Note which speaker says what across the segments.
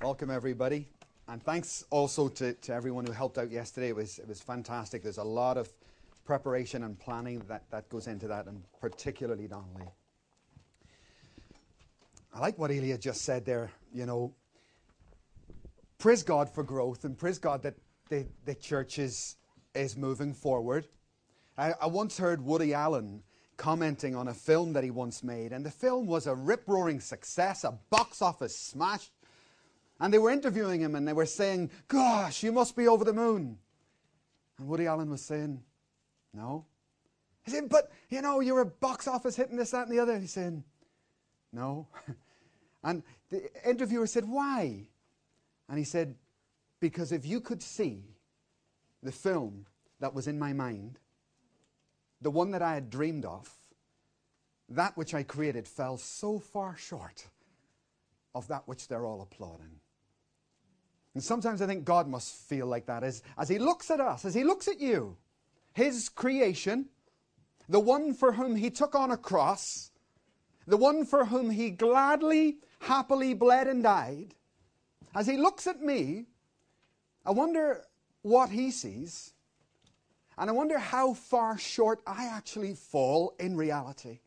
Speaker 1: Welcome, everybody. And thanks also to, to everyone who helped out yesterday. It was, it was fantastic. There's a lot of preparation and planning that, that goes into that, and particularly Donnelly. I like what Elia just said there. You know, praise God for growth and praise God that the, the church is, is moving forward. I, I once heard Woody Allen commenting on a film that he once made, and the film was a rip roaring success, a box office smash. And they were interviewing him and they were saying, Gosh, you must be over the moon. And Woody Allen was saying, No. He said, But, you know, you're a box office hitting this, that, and the other. He's saying, No. and the interviewer said, Why? And he said, Because if you could see the film that was in my mind, the one that I had dreamed of, that which I created fell so far short of that which they're all applauding. And sometimes I think God must feel like that as, as He looks at us, as He looks at you, His creation, the one for whom He took on a cross, the one for whom He gladly, happily bled and died. As He looks at me, I wonder what He sees, and I wonder how far short I actually fall in reality.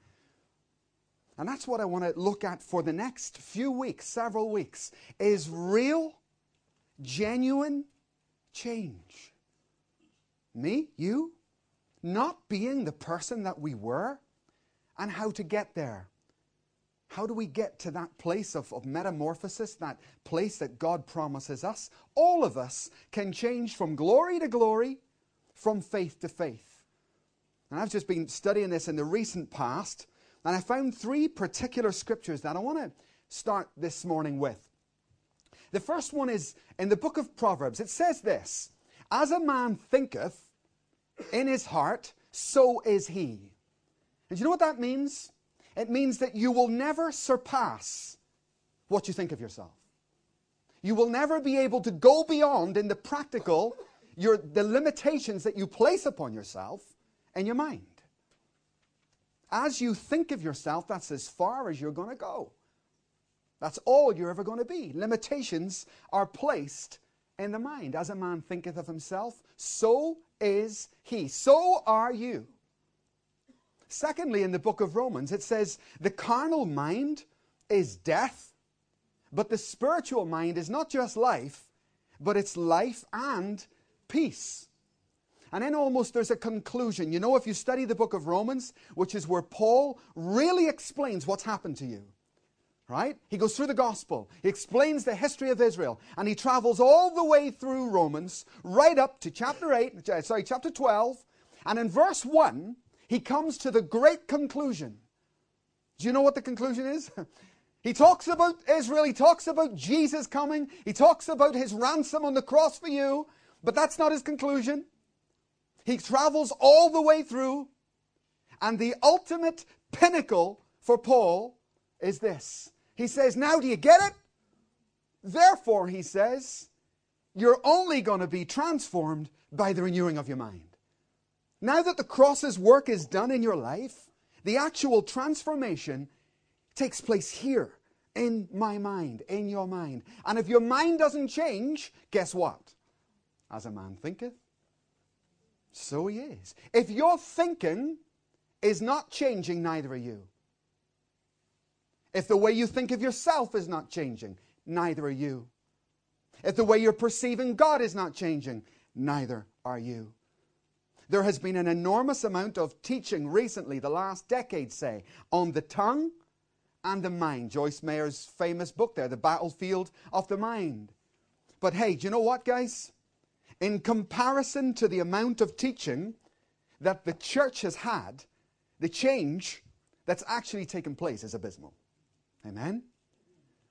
Speaker 1: And that's what I want to look at for the next few weeks, several weeks, is real genuine change. Me, you, not being the person that we were, and how to get there. How do we get to that place of, of metamorphosis, that place that God promises us? All of us can change from glory to glory, from faith to faith. And I've just been studying this in the recent past, and I found three particular scriptures that I want to start this morning with. The first one is in the book of Proverbs. It says this As a man thinketh in his heart, so is he. And you know what that means? It means that you will never surpass what you think of yourself. You will never be able to go beyond in the practical your, the limitations that you place upon yourself and your mind. As you think of yourself, that's as far as you're going to go. That's all you're ever going to be. Limitations are placed in the mind. As a man thinketh of himself, so is he. So are you. Secondly, in the book of Romans, it says, the carnal mind is death, but the spiritual mind is not just life, but it's life and peace. And then almost there's a conclusion. You know, if you study the book of Romans, which is where Paul really explains what's happened to you right? He goes through the gospel. He explains the history of Israel. And he travels all the way through Romans, right up to chapter 8, uh, sorry, chapter 12. And in verse 1, he comes to the great conclusion. Do you know what the conclusion is? he talks about Israel. He talks about Jesus coming. He talks about his ransom on the cross for you. But that's not his conclusion. He travels all the way through. And the ultimate pinnacle for Paul is this he says, Now do you get it? Therefore, he says, you're only going to be transformed by the renewing of your mind. Now that the cross's work is done in your life, the actual transformation takes place here in my mind, in your mind. And if your mind doesn't change, guess what? As a man thinketh, so he is. If your thinking is not changing, neither are you. If the way you think of yourself is not changing, neither are you. If the way you're perceiving God is not changing, neither are you. There has been an enormous amount of teaching recently, the last decade, say, on the tongue and the mind. Joyce Meyer's famous book there, The Battlefield of the Mind. But hey, do you know what, guys? In comparison to the amount of teaching that the church has had, the change that's actually taken place is abysmal. Amen?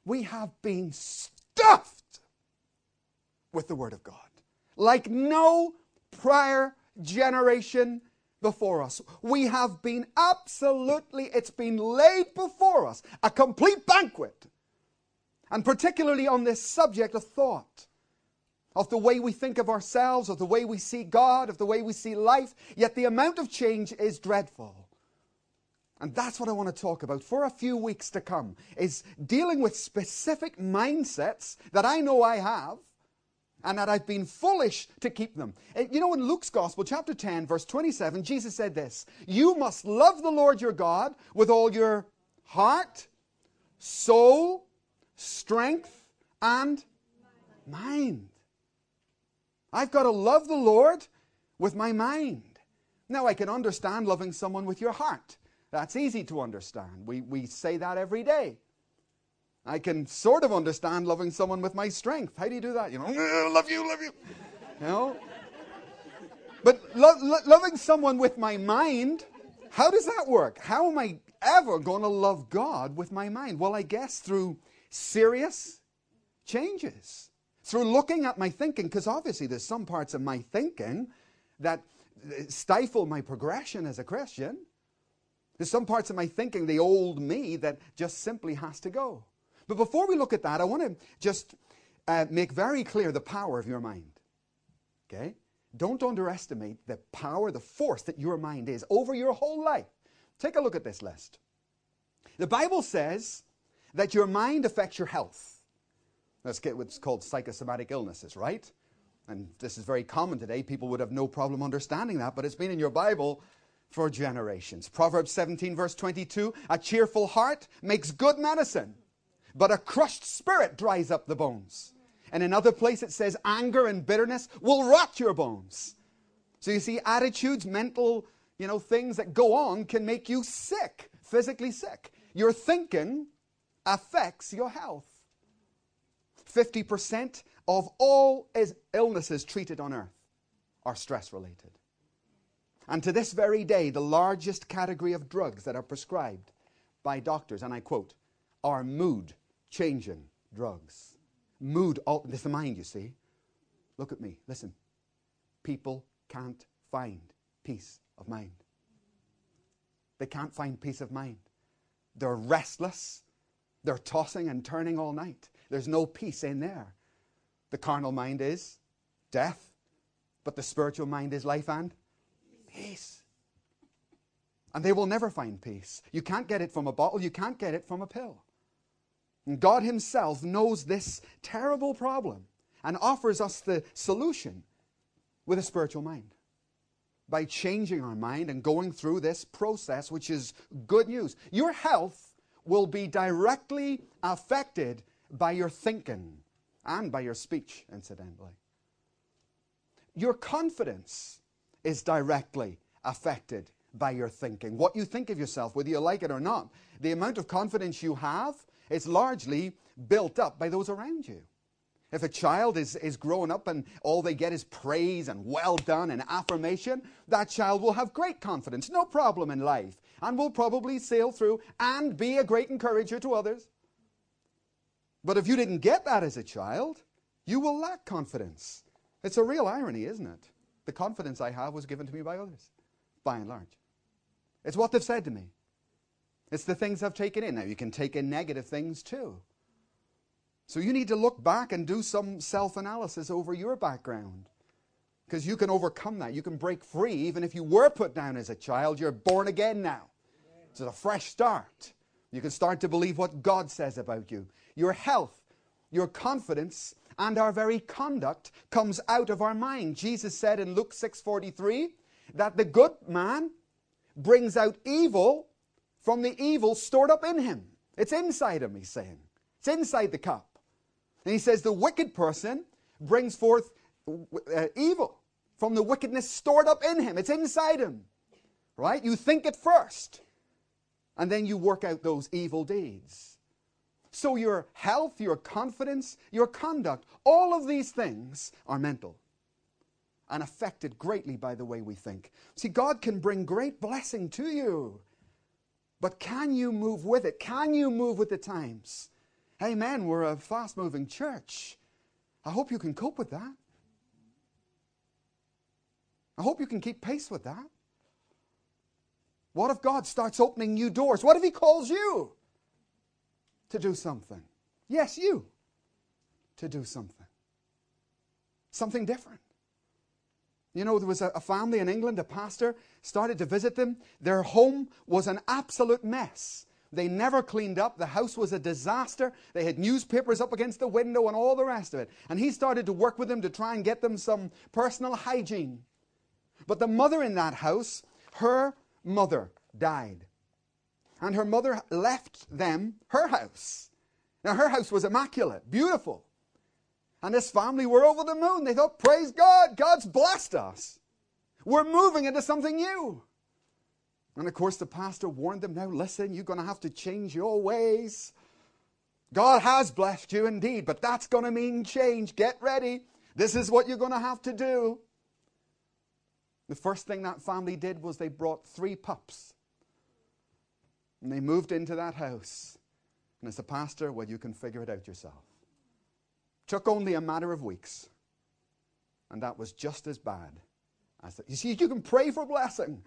Speaker 1: We have been stuffed with the Word of God like no prior generation before us. We have been absolutely, it's been laid before us, a complete banquet. And particularly on this subject of thought, of the way we think of ourselves, of the way we see God, of the way we see life, yet the amount of change is dreadful. And that's what I want to talk about for a few weeks to come, is dealing with specific mindsets that I know I have and that I've been foolish to keep them. Eh, you know, in Luke's Gospel, chapter 10, verse 27, Jesus said this You must love the Lord your God with all your heart, soul, strength, and mind. I've got to love the Lord with my mind. Now, I can understand loving someone with your heart. That's easy to understand. We, we say that every day. I can sort of understand loving someone with my strength. How do you do that? You know, mm, love you, love you. You know? But lo- lo- loving someone with my mind, how does that work? How am I ever going to love God with my mind? Well, I guess through serious changes, through looking at my thinking, because obviously there's some parts of my thinking that uh, stifle my progression as a Christian. There's some parts of my thinking, the old me, that just simply has to go. But before we look at that, I want to just uh, make very clear the power of your mind. Okay? Don't underestimate the power, the force that your mind is over your whole life. Take a look at this list. The Bible says that your mind affects your health. That's what's called psychosomatic illnesses, right? And this is very common today. People would have no problem understanding that, but it's been in your Bible for generations. Proverbs 17, verse 22 A cheerful heart makes good medicine, but a crushed spirit dries up the bones. And another place it says, Anger and bitterness will rot your bones. So you see, attitudes, mental, you know, things that go on can make you sick, physically sick. Your thinking affects your health. 50% of all illnesses treated on earth are stress related. And to this very day, the largest category of drugs that are prescribed by doctors, and I quote, are mood changing drugs. Mood, all, this is the mind, you see. Look at me, listen. People can't find peace of mind. They can't find peace of mind. They're restless. They're tossing and turning all night. There's no peace in there. The carnal mind is death, but the spiritual mind is life and peace. And they will never find peace. You can't get it from a bottle, you can't get it from a pill. And God Himself knows this terrible problem and offers us the solution with a spiritual mind. By changing our mind and going through this process, which is good news. Your health will be directly affected by your thinking and by your speech, incidentally. Your confidence is directly affected by your thinking. What you think of yourself, whether you like it or not, the amount of confidence you have is largely built up by those around you. If a child is, is growing up and all they get is praise and well done and affirmation, that child will have great confidence, no problem in life, and will probably sail through and be a great encourager to others. But if you didn't get that as a child, you will lack confidence. It's a real irony, isn't it? The confidence I have was given to me by others, by and large. It's what they've said to me. It's the things I've taken in. Now, you can take in negative things too. So you need to look back and do some self analysis over your background. Because you can overcome that. You can break free. Even if you were put down as a child, you're born again now. It's a fresh start. You can start to believe what God says about you. Your health, your confidence, and our very conduct comes out of our mind. Jesus said in Luke 6:43 that the good man brings out evil from the evil stored up in him. It's inside him, he's saying. It's inside the cup. And he says the wicked person brings forth uh, evil from the wickedness stored up in him. It's inside him. Right? You think it first, and then you work out those evil deeds. So your health, your confidence, your conduct, all of these things are mental and affected greatly by the way we think. See, God can bring great blessing to you. But can you move with it? Can you move with the times? Amen. We're a fast moving church. I hope you can cope with that. I hope you can keep pace with that. What if God starts opening new doors? What if He calls you to do something? Yes, you to do something. Something different. You know, there was a, family in England, a pastor started to visit them. Their home was an absolute mess. They never cleaned up. The house was a disaster. They had newspapers up against the window and all the rest of it. And he started to work with them to try and get them some personal hygiene. But the mother in that house, her mother died. And her mother left them her house. Now, her house was immaculate, beautiful. And this family were over the moon. They thought, praise God, God's blessed us. We're moving into something new. And of course, the pastor warned them now listen, you're going to have to change your ways. God has blessed you indeed, but that's going to mean change. Get ready. This is what you're going to have to do. The first thing that family did was they brought three pups. And they moved into that house. And as a pastor, well, you can figure it out yourself. Took only a matter of weeks. And that was just as bad as that. You see, you can pray for blessing.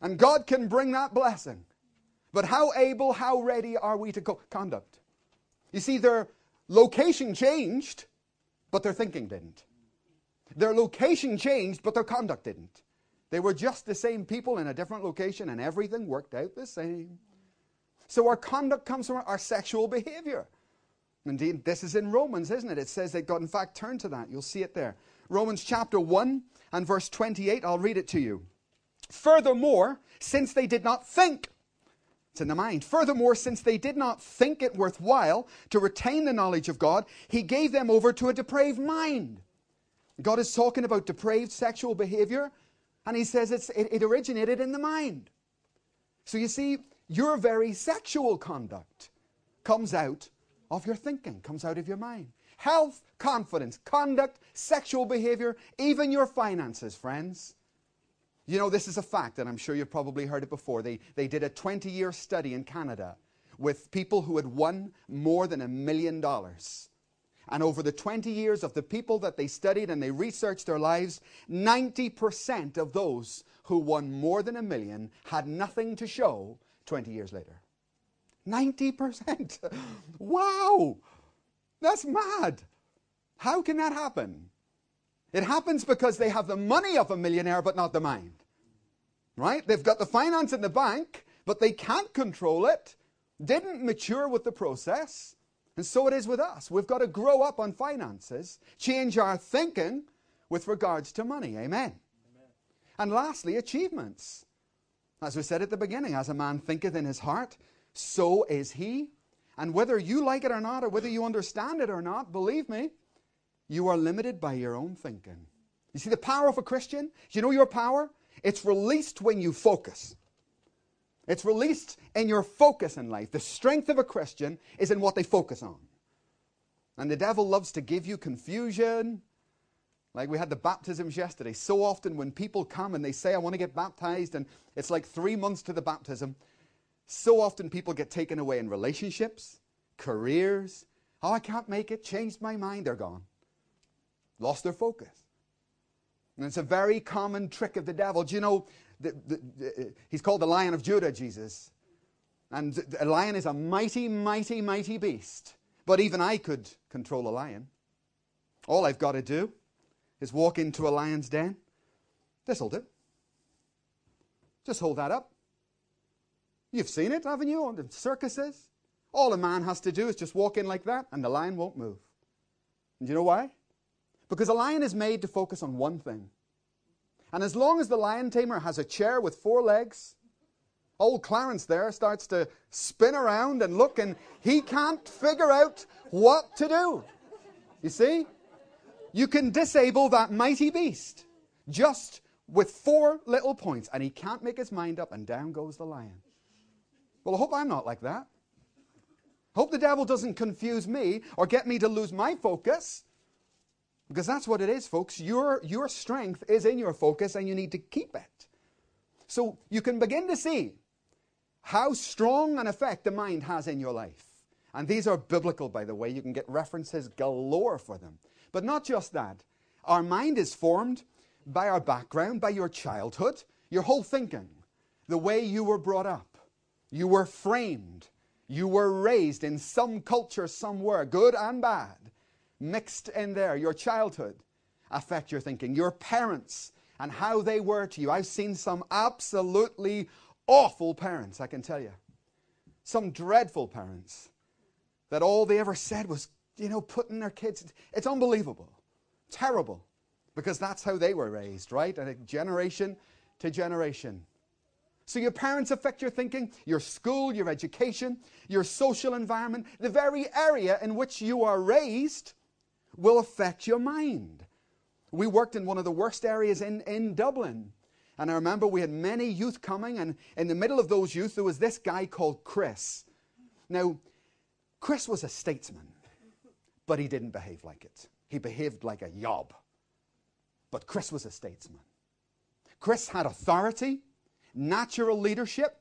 Speaker 1: And God can bring that blessing. But how able, how ready are we to co- conduct? You see, their location changed, but their thinking didn't. Their location changed, but their conduct didn't. They were just the same people in a different location, and everything worked out the same. So our conduct comes from our sexual behavior. Indeed, this is in Romans, isn't it? It says that God, in fact, turned to that. You'll see it there. Romans chapter 1 and verse 28. I'll read it to you. Furthermore, since they did not think, it's in the mind. Furthermore, since they did not think it worthwhile to retain the knowledge of God, he gave them over to a depraved mind. God is talking about depraved sexual behavior, and he says it, it originated in the mind. So you see, your very sexual conduct comes out of your thinking, comes out of your mind. Health, confidence, conduct, sexual behavior, even your finances, friends. You know, this is a fact, and I'm sure you've probably heard it before. They, they did a 20 year study in Canada with people who had won more than a million dollars. And over the 20 years of the people that they studied and they researched their lives, 90% of those who won more than a million had nothing to show 20 years later. 90%. wow! That's mad. How can that happen? It happens because they have the money of a millionaire, but not the mind. Right? They've got the finance in the bank, but they can't control it. Didn't mature with the process. And so it is with us. We've got to grow up on finances, change our thinking with regards to money. Amen. Amen. And lastly, achievements. As we said at the beginning, as a man thinketh in his heart, so is he. And whether you like it or not, or whether you understand it or not, believe me, you are limited by your own thinking. You see the power of a Christian? Do you know your power? It's released when you focus. It's released in your focus in life. The strength of a Christian is in what they focus on. And the devil loves to give you confusion. Like we had the baptisms yesterday. So often when people come and they say, I want to get baptized, and it's like three months to the baptism, so often people get taken away in relationships, careers. Oh, I can't make it, changed my mind, they're gone lost their focus. And it's a very common trick of the devil. Do you know, the, the, the, he's called the Lion of Judah, Jesus. And a lion is a mighty, mighty, mighty beast. But even I could control a lion. All I've got to do is walk into a lion's den. This'll do. Just hold that up. You've seen it, haven't you, on the circuses? All a man has to do is just walk in like that, and the lion won't move. And you know why? Because a lion is made to focus on one thing. And as long as the lion tamer has a chair with four legs, old Clarence there starts to spin around and look, and he can't figure out what to do. You see? You can disable that mighty beast just with four little points, and he can't make his mind up, and down goes the lion. Well, I hope I'm not like that. Hope the devil doesn't confuse me or get me to lose my focus because that's what it is, folks. Your, your strength is in your focus and you need to keep it. So you can begin to see how strong an effect the mind has in your life. And these are biblical, by the way. You can get references galore for them. But not just that. Our mind is formed by our background, by your childhood, your whole thinking, the way you were brought up. You were framed. You were raised in some culture somewhere, good and bad mixed in there, your childhood. affect your thinking. Your parents and how they were to you. I've seen some absolutely awful parents, I can tell you. Some dreadful parents that all they ever said was, you know, putting their kids. It's unbelievable. Terrible. Because that's how they were raised, right? And generation to generation. So your parents affect your thinking, your school, your education, your social environment, the very area in which you are raised will affect your mind. We worked in one of the worst areas in, in Dublin. And I remember we had many youth coming, and in the middle of those youth, there was this guy called Chris. Now, Chris was a statesman, but he didn't behave like it. He behaved like a yob. But Chris was a statesman. Chris had authority, natural leadership,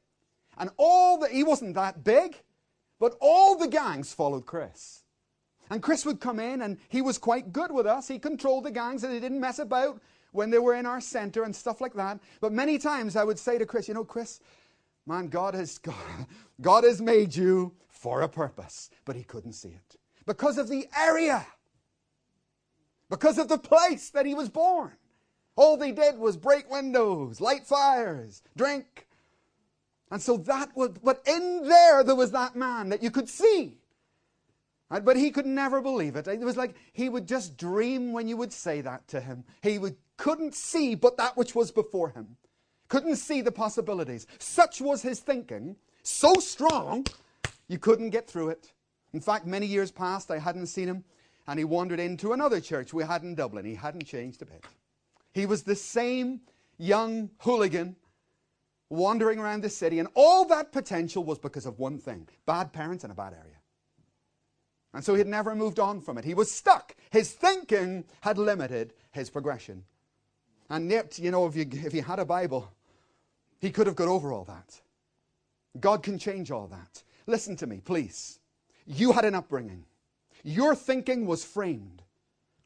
Speaker 1: and all the, he wasn't that big, but all the gangs followed Chris. And Chris would come in and he was quite good with us. He controlled the gangs and he didn't mess about when they were in our center and stuff like that. But many times I would say to Chris, you know, Chris, man, God has, God, God has made you for a purpose. But he couldn't see it because of the area, because of the place that he was born. All they did was break windows, light fires, drink. And so that was, but in there, there was that man that you could see. But he could never believe it. It was like he would just dream when you would say that to him. He would, couldn't see but that which was before him, couldn't see the possibilities. Such was his thinking, so strong, you couldn't get through it. In fact, many years passed, I hadn't seen him, and he wandered into another church we had in Dublin. He hadn't changed a bit. He was the same young hooligan wandering around the city, and all that potential was because of one thing bad parents in a bad area. And so he had never moved on from it. He was stuck. His thinking had limited his progression. And yet, you know, if you, if he had a Bible, he could have got over all that. God can change all that. Listen to me, please. You had an upbringing. Your thinking was framed,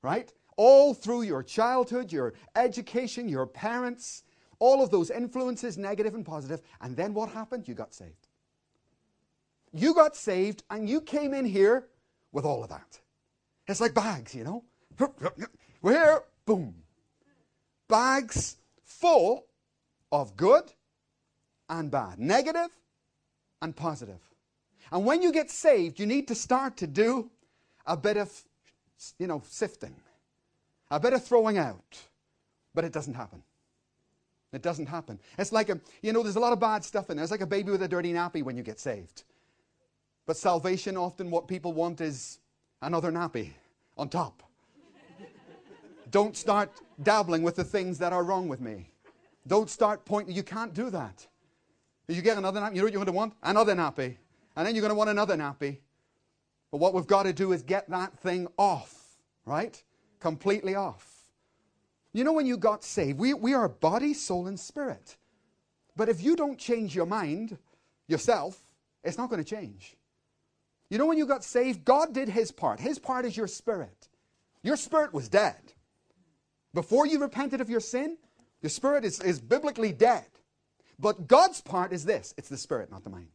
Speaker 1: right? All through your childhood, your education, your parents, all of those influences, negative and positive. And then what happened? You got saved. You got saved and you came in here with all of that. It's like bags, you know. We're here, boom. Bags full of good and bad, negative and positive. And when you get saved, you need to start to do a bit of, you know, sifting, a bit of throwing out. But it doesn't happen. It doesn't happen. It's like a, you know, there's a lot of bad stuff in there. It's like a baby with a dirty nappy when you get saved. But salvation, often what people want is another nappy on top. Don't start dabbling with the things that are wrong with me. Don't start pointing. You can't do that. You get another nappy. You know what you're going to want? Another nappy. And then you're going to want another nappy. But what we've got to do is get that thing off, right? Completely off. You know, when you got saved, we, we are body, soul, and spirit. But if you don't change your mind yourself, it's not going to change. You know, when you got saved, God did his part. His part is your spirit. Your spirit was dead. Before you repented of your sin, your spirit is, is biblically dead. But God's part is this it's the spirit, not the mind.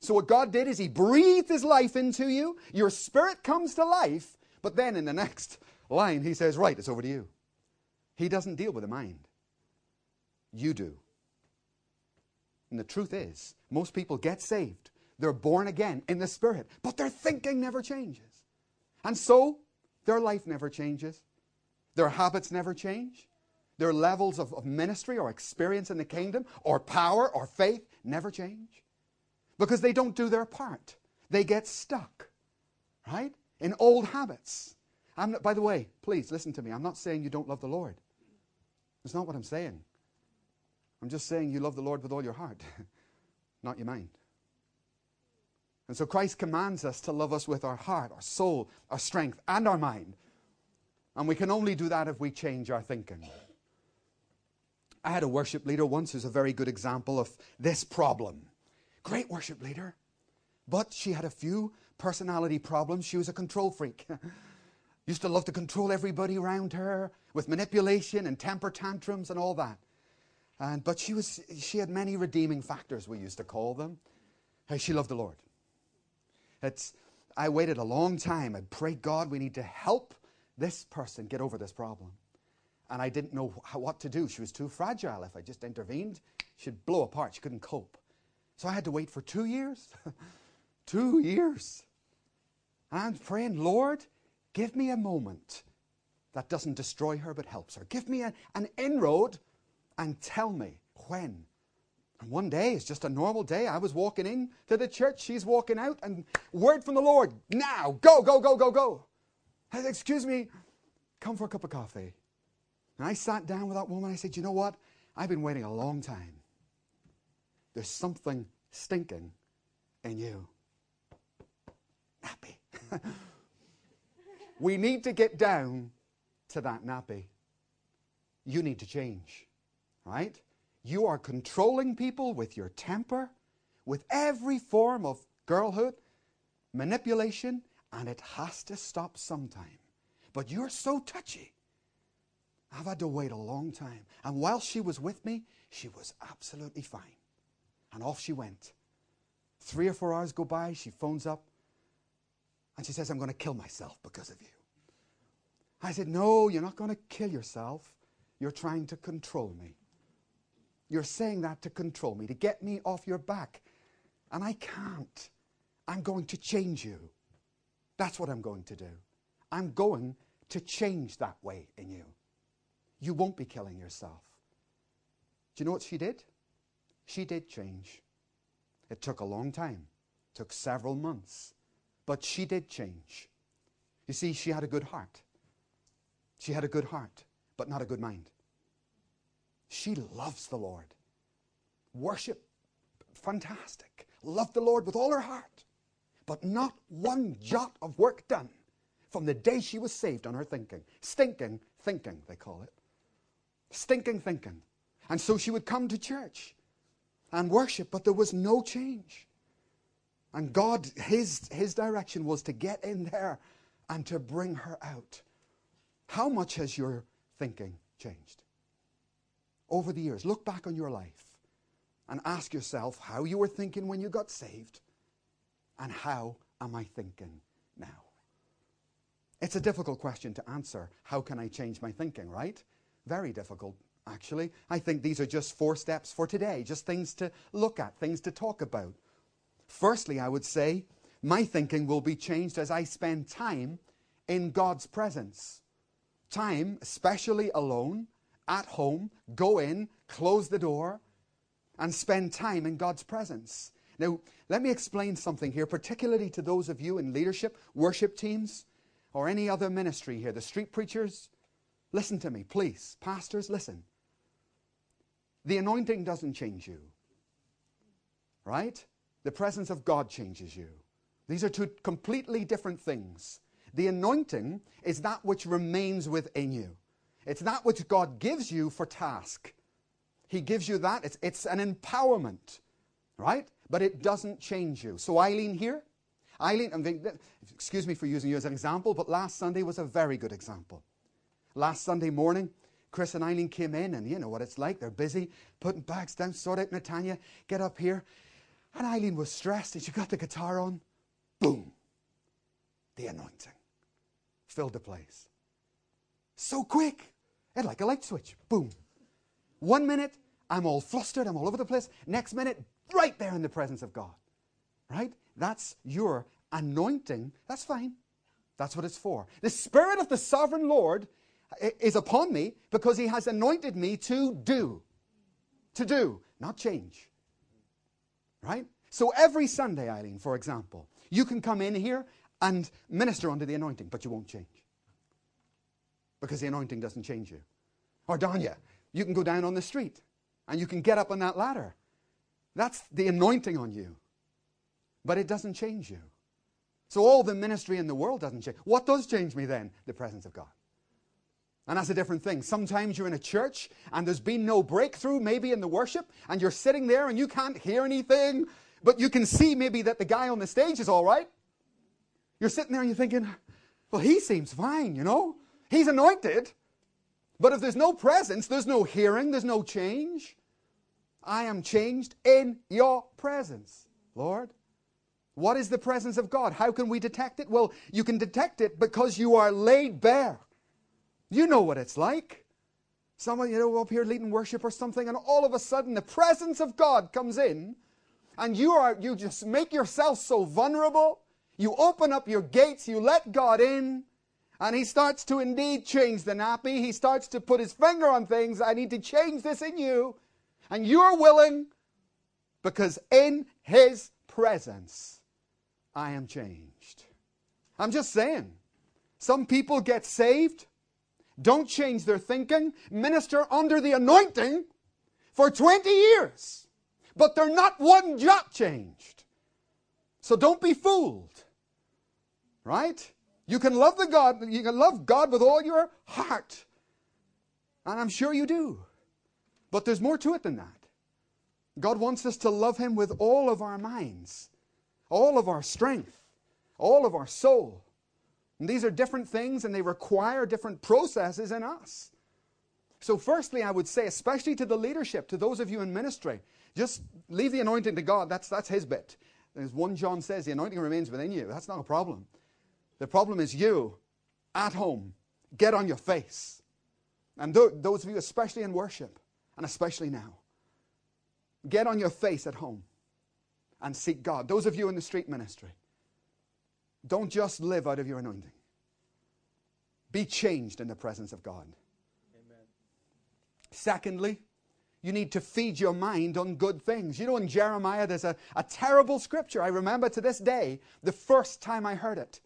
Speaker 1: So, what God did is He breathed His life into you. Your spirit comes to life. But then in the next line, He says, Right, it's over to you. He doesn't deal with the mind. You do. And the truth is, most people get saved they're born again in the Spirit, but their thinking never changes. And so, their life never changes. Their habits never change. Their levels of, of ministry or experience in the kingdom or power or faith never change. Because they don't do their part. They get stuck, right? In old habits. I'm not, by the way, please listen to me. I'm not saying you don't love the Lord. That's not what I'm saying. I'm just saying you love the Lord with all your heart, not your mind. And so Christ commands us to love us with our heart, our soul, our strength, and our mind. And we can only do that if we change our thinking. I had a worship leader once who's a very good example of this problem. Great worship leader, but she had a few personality problems. She was a control freak. Used to love to control everybody around her with manipulation and temper tantrums and all that. And, but she, was, she had many redeeming factors, we used to call them. She loved the Lord. It's, I waited a long time. I prayed, God, we need to help this person get over this problem. And I didn't know what to do. She was too fragile. If I just intervened, she'd blow apart. She couldn't cope. So I had to wait for two years. two years. And I'm praying, Lord, give me a moment that doesn't destroy her but helps her. Give me a, an inroad and tell me when. And one day, it's just a normal day. I was walking in to the church, she's walking out, and word from the Lord now, go, go, go, go, go. I said, Excuse me, come for a cup of coffee. And I sat down with that woman. I said, You know what? I've been waiting a long time. There's something stinking in you. Nappy. we need to get down to that nappy. You need to change, right? You are controlling people with your temper, with every form of girlhood, manipulation, and it has to stop sometime. But you're so touchy. I've had to wait a long time. And while she was with me, she was absolutely fine. And off she went. Three or four hours go by, she phones up, and she says, I'm going to kill myself because of you. I said, No, you're not going to kill yourself. You're trying to control me. You're saying that to control me, to get me off your back. And I can't. I'm going to change you. That's what I'm going to do. I'm going to change that way in you. You won't be killing yourself. Do you know what she did? She did change. It took a long time, it took several months, but she did change. You see, she had a good heart. She had a good heart, but not a good mind. She loves the Lord. Worship, fantastic. Loved the Lord with all her heart. But not one jot of work done from the day she was saved on her thinking. Stinking thinking, they call it. Stinking thinking. And so she would come to church and worship, but there was no change. And God, his, his direction was to get in there and to bring her out. How much has your thinking changed? Over the years. Look back on your life and ask yourself how you were thinking when you got saved and how am I thinking now? It's a difficult question to answer. How can I change my thinking, right? Very difficult, actually. I think these are just four steps for today, just things to look at, things to talk about. Firstly, I would say my thinking will be changed as I spend time in God's presence. Time, especially alone, at home, go in, close the door, and spend time in God's presence. Now, let me explain something here, particularly to those of you in leadership, worship teams, or any other ministry here, the street preachers. Listen to me, please. Pastors, listen. The anointing doesn't change you, right? The presence of God changes you. These are two completely different things. The anointing is that which remains within you. It's that which God gives you for task. He gives you that. It's, it's an empowerment, right? But it doesn't change you. So Eileen here, Eileen, excuse me for using you as an example, but last Sunday was a very good example. Last Sunday morning, Chris and Eileen came in, and you know what it's like. They're busy putting bags down, sort out Natanya, get up here. And Eileen was stressed, and she got the guitar on. Boom. The anointing filled the place. So quick. It's like a light switch. Boom. One minute, I'm all flustered, I'm all over the place. Next minute, right there in the presence of God. Right? That's your anointing. That's fine. That's what it's for. The Spirit of the sovereign Lord uh, is upon me because He has anointed me to do. To do, not change. Right? So every Sunday, Eileen, for example, you can come in here and minister under the anointing, but you won't change because the anointing doesn't change you. Or Danya, you can go down on the street and you can get up on that ladder. That's the anointing on you. But it doesn't change you. So all the ministry in the world doesn't change. What does change me then? The presence of God. And that's a different thing. Sometimes you're in a church and there's been no breakthrough, maybe in the worship, and you're sitting there and you can't hear anything, but you can see maybe that the guy on the stage is all right. You're sitting there and you're thinking, well, he seems fine, you know? He's anointed. But if there's no presence, there's no hearing, there's no change. I am changed in your presence, Lord. What is the presence of God? How can we detect it? Well, you can detect it because you are laid bare. You know what it's like. Someone, you know, up here leading worship or something, and all of a sudden the presence of God comes in, and you are you just make yourself so vulnerable. You open up your gates, you let God in, and He starts to indeed change the nappy. He starts to put His finger on things. I need to change this in you. And you're willing because in His presence, I am changed. I'm just saying. Some people get saved, don't change their thinking, minister under the anointing for 20 years, but they're not one jot changed. So don't be fooled. Right? You can love the God, you can love God with all your heart. And I'm sure you do. But there's more to it than that. God wants us to love Him with all of our minds, all of our strength, all of our soul. And these are different things and they require different processes in us. So, firstly, I would say, especially to the leadership, to those of you in ministry, just leave the anointing to God. That's, that's His bit. As 1 John says, the anointing remains within you. That's not a problem. The problem is you at home. Get on your face. And th- those of you, especially in worship, and especially now, get on your face at home and seek God. Those of you in the street ministry, don't just live out of your anointing. Be changed in the presence of God. Amen. Secondly, you need to feed your mind on good things. You know, in Jeremiah, there's a, a terrible scripture. I remember to this day the first time I heard it.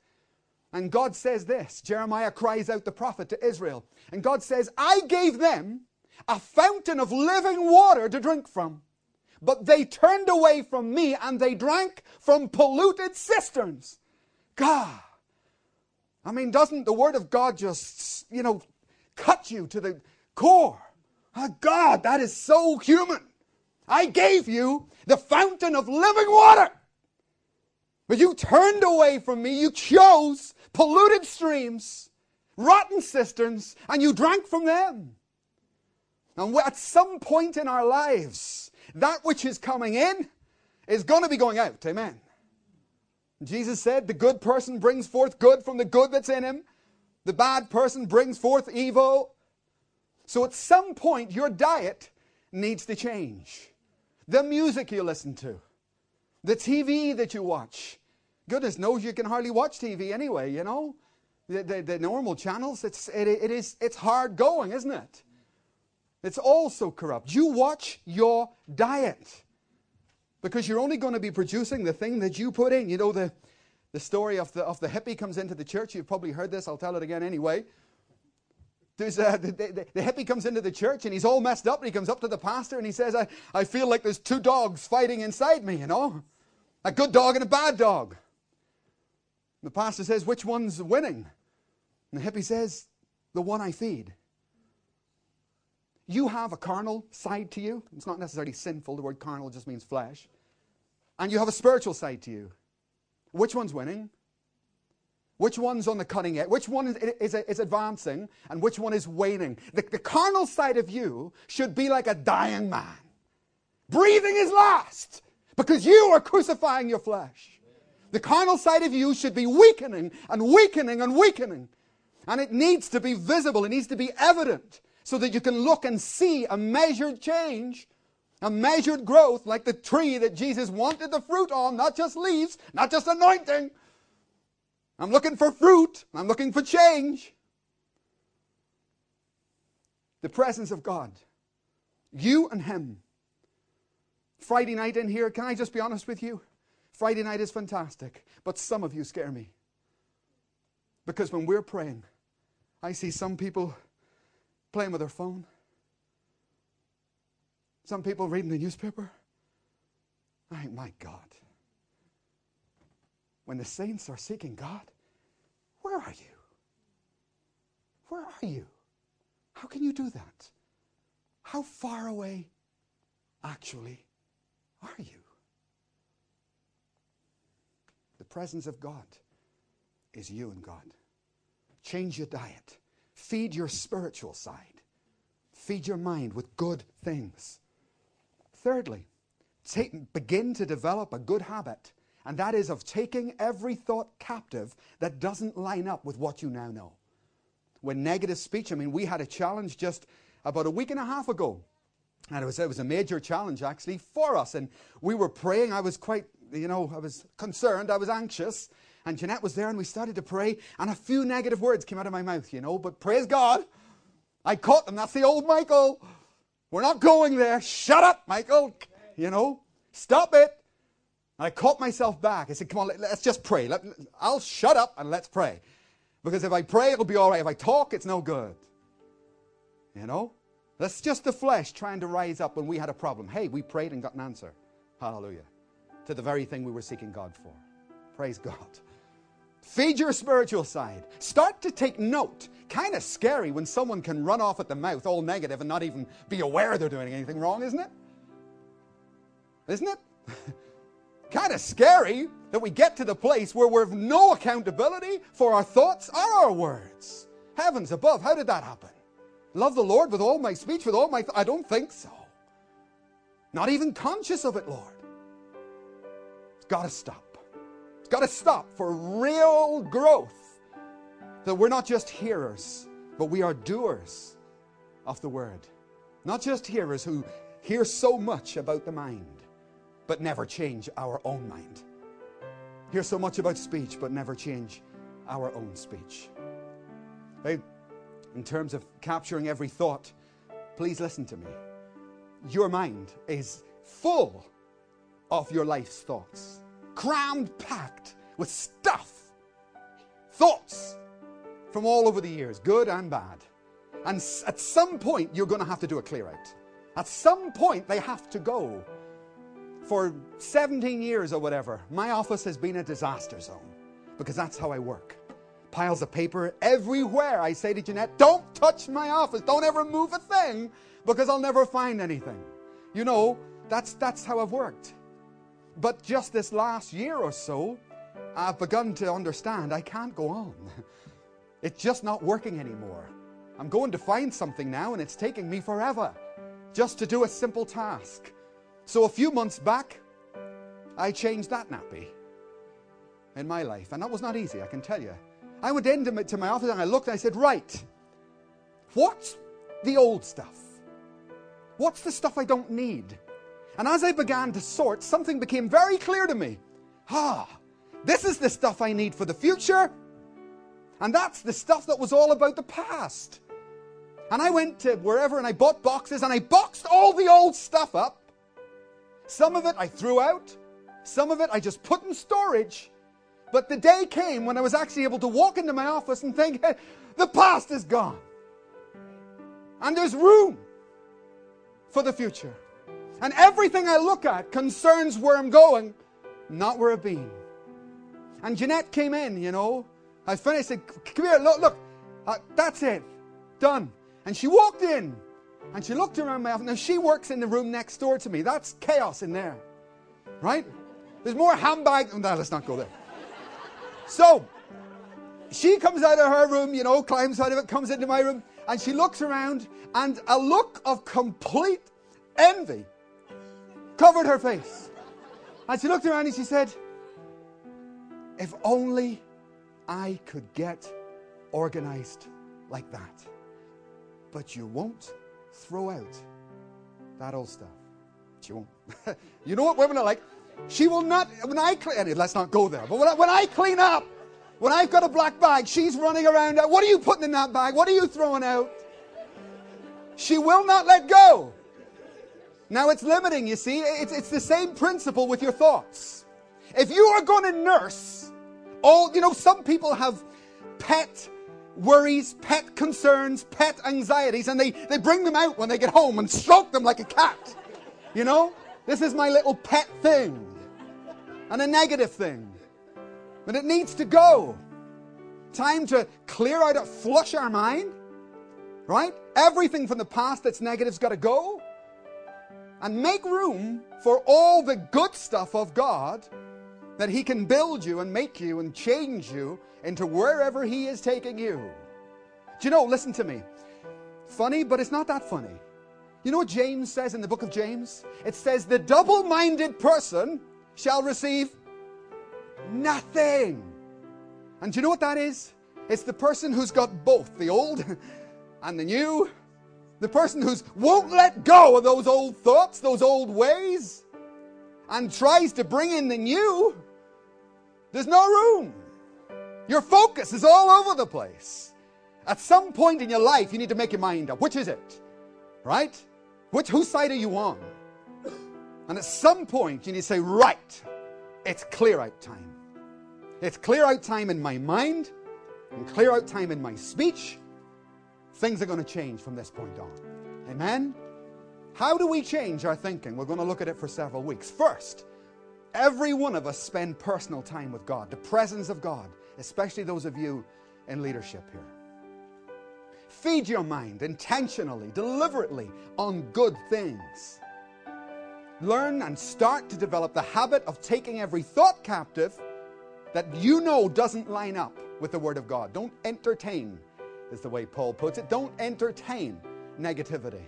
Speaker 1: And God says this Jeremiah cries out the prophet to Israel. And God says, I gave them a fountain of living water to drink from. But they turned away from me and they drank from polluted cisterns. God. I mean, doesn't the Word of God just, you know, cut you to the core? Oh, God, that is so human. I gave you the fountain of living water. But you turned away from me. You chose polluted streams, rotten cisterns, and you drank from them. And at some point in our lives, that which is coming in is going to be going out. Amen. Jesus said, The good person brings forth good from the good that's in him, the bad person brings forth evil. So at some point, your diet needs to change. The music you listen to, the TV that you watch. Goodness knows you can hardly watch TV anyway, you know. The, the, the normal channels, it's, it, it is, it's hard going, isn't it? It's also corrupt. You watch your diet because you're only going to be producing the thing that you put in. You know, the, the story of the, of the hippie comes into the church. You've probably heard this. I'll tell it again anyway. There's a, the, the, the, hippie comes into the church and he's all messed up and he comes up to the pastor and he says, I, I feel like there's two dogs fighting inside me, you know? A good dog and a bad dog. The pastor says, Which one's winning? And the hippie says, The one I feed. You have a carnal side to you. It's not necessarily sinful, the word carnal just means flesh. And you have a spiritual side to you. Which one's winning? Which one's on the cutting edge? Which one is, is, is advancing? And which one is waning? The, the carnal side of you should be like a dying man, breathing his last, because you are crucifying your flesh. The carnal side of you should be weakening and weakening and weakening. And it needs to be visible, it needs to be evident so that you can look and see a measured change, a measured growth, like the tree that Jesus wanted the fruit on, not just leaves, not just anointing. I'm looking for fruit, I'm looking for change. The presence of God. You and Him. Friday night in here, can I just be honest with you? Friday night is fantastic, but some of you scare me. Because when we're praying, I see some people playing with their phone, some people reading the newspaper. I think, my God. When the saints are seeking God, where are you? Where are you? How can you do that? How far away actually are you? The presence of God is you and God. Change your diet. Feed your spiritual side. Feed your mind with good things. Thirdly, take, begin to develop a good habit and that is of taking every thought captive that doesn't line up with what you now know. When negative speech, I mean, we had a challenge just about a week and a half ago. And it was, it was a major challenge actually for us. And we were praying. I was quite, you know, I was concerned. I was anxious. And Jeanette was there and we started to pray. And a few negative words came out of my mouth, you know. But praise God, I caught them. That's the old Michael. We're not going there. Shut up, Michael. You know, stop it. I caught myself back. I said, come on, let, us just pray. Let, I'll shut up and let's pray. Because if I pray, it'll be all right. If I talk, it's no good. You know? That's just the flesh trying to rise up when we had a problem. Hey, we prayed and got an answer. Hallelujah. To the very thing we were seeking God for. Praise God. Feed your spiritual side. Start to take note. Kind of scary when someone can run off at the mouth all negative and not even be aware they're doing anything wrong, isn't it? Isn't it? kind of scary that we get to the place where we have no accountability for our thoughts or our words. Heavens above, how did that happen? Love the Lord with all my speech, with all my. Th- I don't think so. Not even conscious of it, Lord. It's got to stop. It's got to stop for real growth. That we're not just hearers, but we are doers of the word. Not just hearers who hear so much about the mind but never change our own mind. Hear so much about speech, but never change our own speech. In terms of capturing every thought, please listen to me. Your mind is full of your life's thoughts, crammed, packed with stuff, thoughts from all over the years, good and bad. And at some point, you're going to have to do a clear out. At some point, they have to go for 17 years or whatever, my office has been a disaster zone because that's how I work. Piles of paper everywhere. I say to Jeanette, don't touch my office. Don't ever move a thing because I'll never find anything. You know, that's, that's how I've worked. But just this last year or so, I've begun to understand I can't go on. It's just not working anymore. I'm going to find something now and it's taking me forever just to do a simple task. So a few months back, I changed that nappy in my life. And that was not easy, I can tell you. I went into to my office and I looked and I said, Right, what's the old stuff? What's the stuff I don't need? And as I began to sort, something became very clear to me. Ah, this is the stuff I need for the future. And that's the stuff that was all about the past. And I went to wherever and I bought boxes and I boxed all the old stuff up some of it I threw out, some of it I just put in storage. But the day came when I was actually able to walk into my office and think, the past is gone. And there's room for the future. And everything I look at concerns where I'm going, not where I've been. And Jeanette came in, you know. I finished, said, Come here, look, look. Uh, that's it. Done. And she walked in and she looked around my office. Now, she works in the room next door to me. That's chaos in there. Right? There's more handbags. No, let's not go there. So, she comes out of her room, you know, climbs out of it, comes into my room, and she looks around, and a look of complete envy covered her face. And she looked around and she said, If only I could get organized like that. But you won't throw out that old stuff. She won't. you know what women are like? She will not, when I clean, let's not go there, but when I, when I clean up, when I've got a black bag, she's running around. What are you putting in that bag? What are you throwing out? She will not let go. Now it's limiting, you see. It's, it's the same principle with your thoughts. If you are going to nurse all, you know, some people have pet worries, pet concerns, pet anxieties, and they, they bring them out when they get home and stroke them like a cat. You know? This is my little pet thing. And a negative thing. But it needs to go. Time to clear out, flush our mind. Right? Everything from the past that's negative's got to go. And make room for all the good stuff of God that He can build you and make you and change you into wherever He is taking you. Do you know, listen to me. Funny, but it's not that funny. You know what James says in the book of James? It says, The double minded person shall receive Nothing. And do you know what that is? It's the person who's got both the old and the new. The person who won't let go of those old thoughts, those old ways, and tries to bring in the new. There's no room. Your focus is all over the place. At some point in your life, you need to make your mind up. Which is it? Right? Which, whose side are you on? And at some point, you need to say, right, it's clear out time. It's clear out time in my mind and clear out time in my speech. Things are going to change from this point on. Amen? How do we change our thinking? We're going to look at it for several weeks. First, every one of us spend personal time with God, the presence of God, especially those of you in leadership here. Feed your mind intentionally, deliberately on good things. Learn and start to develop the habit of taking every thought captive that you know doesn't line up with the Word of God. Don't entertain, is the way Paul puts it. Don't entertain negativity.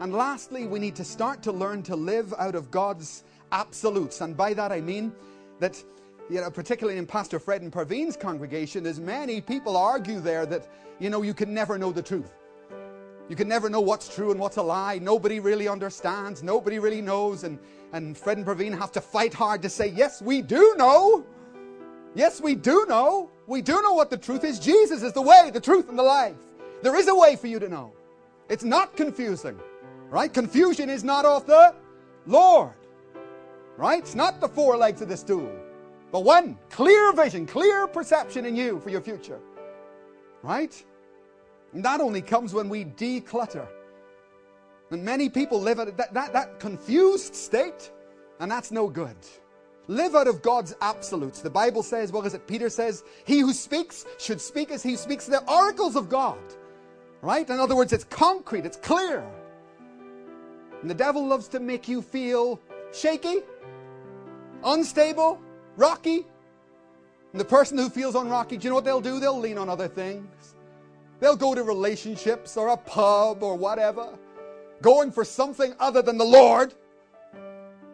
Speaker 1: And lastly, we need to start to learn to live out of God's absolutes. And by that I mean that, you know, particularly in Pastor Fred and Parveen's congregation, there's many people argue there that, you know, you can never know the truth. You can never know what's true and what's a lie. Nobody really understands. Nobody really knows. And, and Fred and Praveen have to fight hard to say, yes, we do know. Yes, we do know. We do know what the truth is. Jesus is the way, the truth, and the life. There is a way for you to know. It's not confusing, right? Confusion is not of the Lord, right? It's not the four legs of the stool, but one clear vision, clear perception in you for your future, right? And that only comes when we declutter. And many people live at that, that, that confused state, and that's no good. Live out of God's absolutes. The Bible says, what is it? Peter says, He who speaks should speak as he speaks the oracles of God. Right? In other words, it's concrete, it's clear. And the devil loves to make you feel shaky, unstable, rocky. And the person who feels unrocky, do you know what they'll do? They'll lean on other things. They'll go to relationships or a pub or whatever, going for something other than the Lord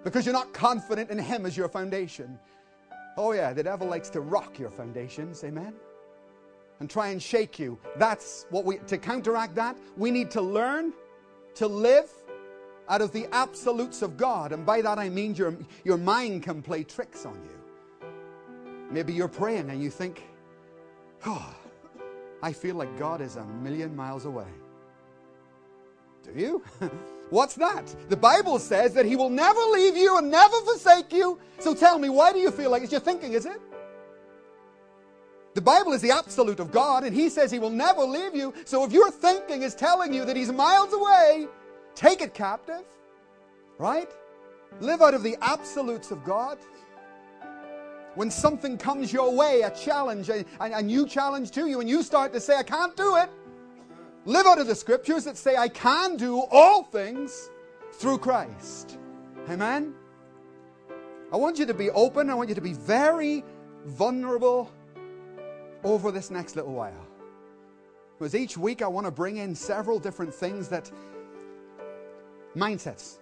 Speaker 1: because you're not confident in Him as your foundation. Oh, yeah, the devil likes to rock your foundations, amen? And try and shake you. That's what we, to counteract that, we need to learn to live out of the absolutes of God. And by that I mean your, your mind can play tricks on you. Maybe you're praying and you think, oh, I feel like God is a million miles away. Do you? What's that? The Bible says that He will never leave you and never forsake you. So tell me, why do you feel like it's your thinking, is it? The Bible is the absolute of God, and He says He will never leave you. So if your thinking is telling you that He's miles away, take it captive, right? Live out of the absolutes of God. When something comes your way, a challenge, a, a new challenge to you, and you start to say, I can't do it, live out of the scriptures that say, I can do all things through Christ. Amen? I want you to be open. I want you to be very vulnerable over this next little while. Because each week I want to bring in several different things that mindsets,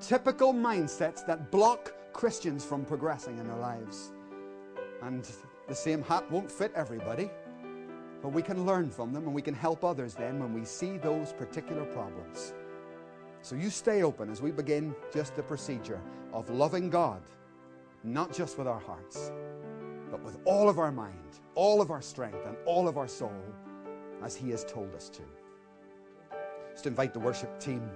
Speaker 1: typical mindsets that block Christians from progressing in their lives. And the same hat won't fit everybody. But we can learn from them and we can help others then when we see those particular problems. So you stay open as we begin just the procedure of loving God, not just with our hearts, but with all of our mind, all of our strength, and all of our soul, as He has told us to. Just invite the worship team.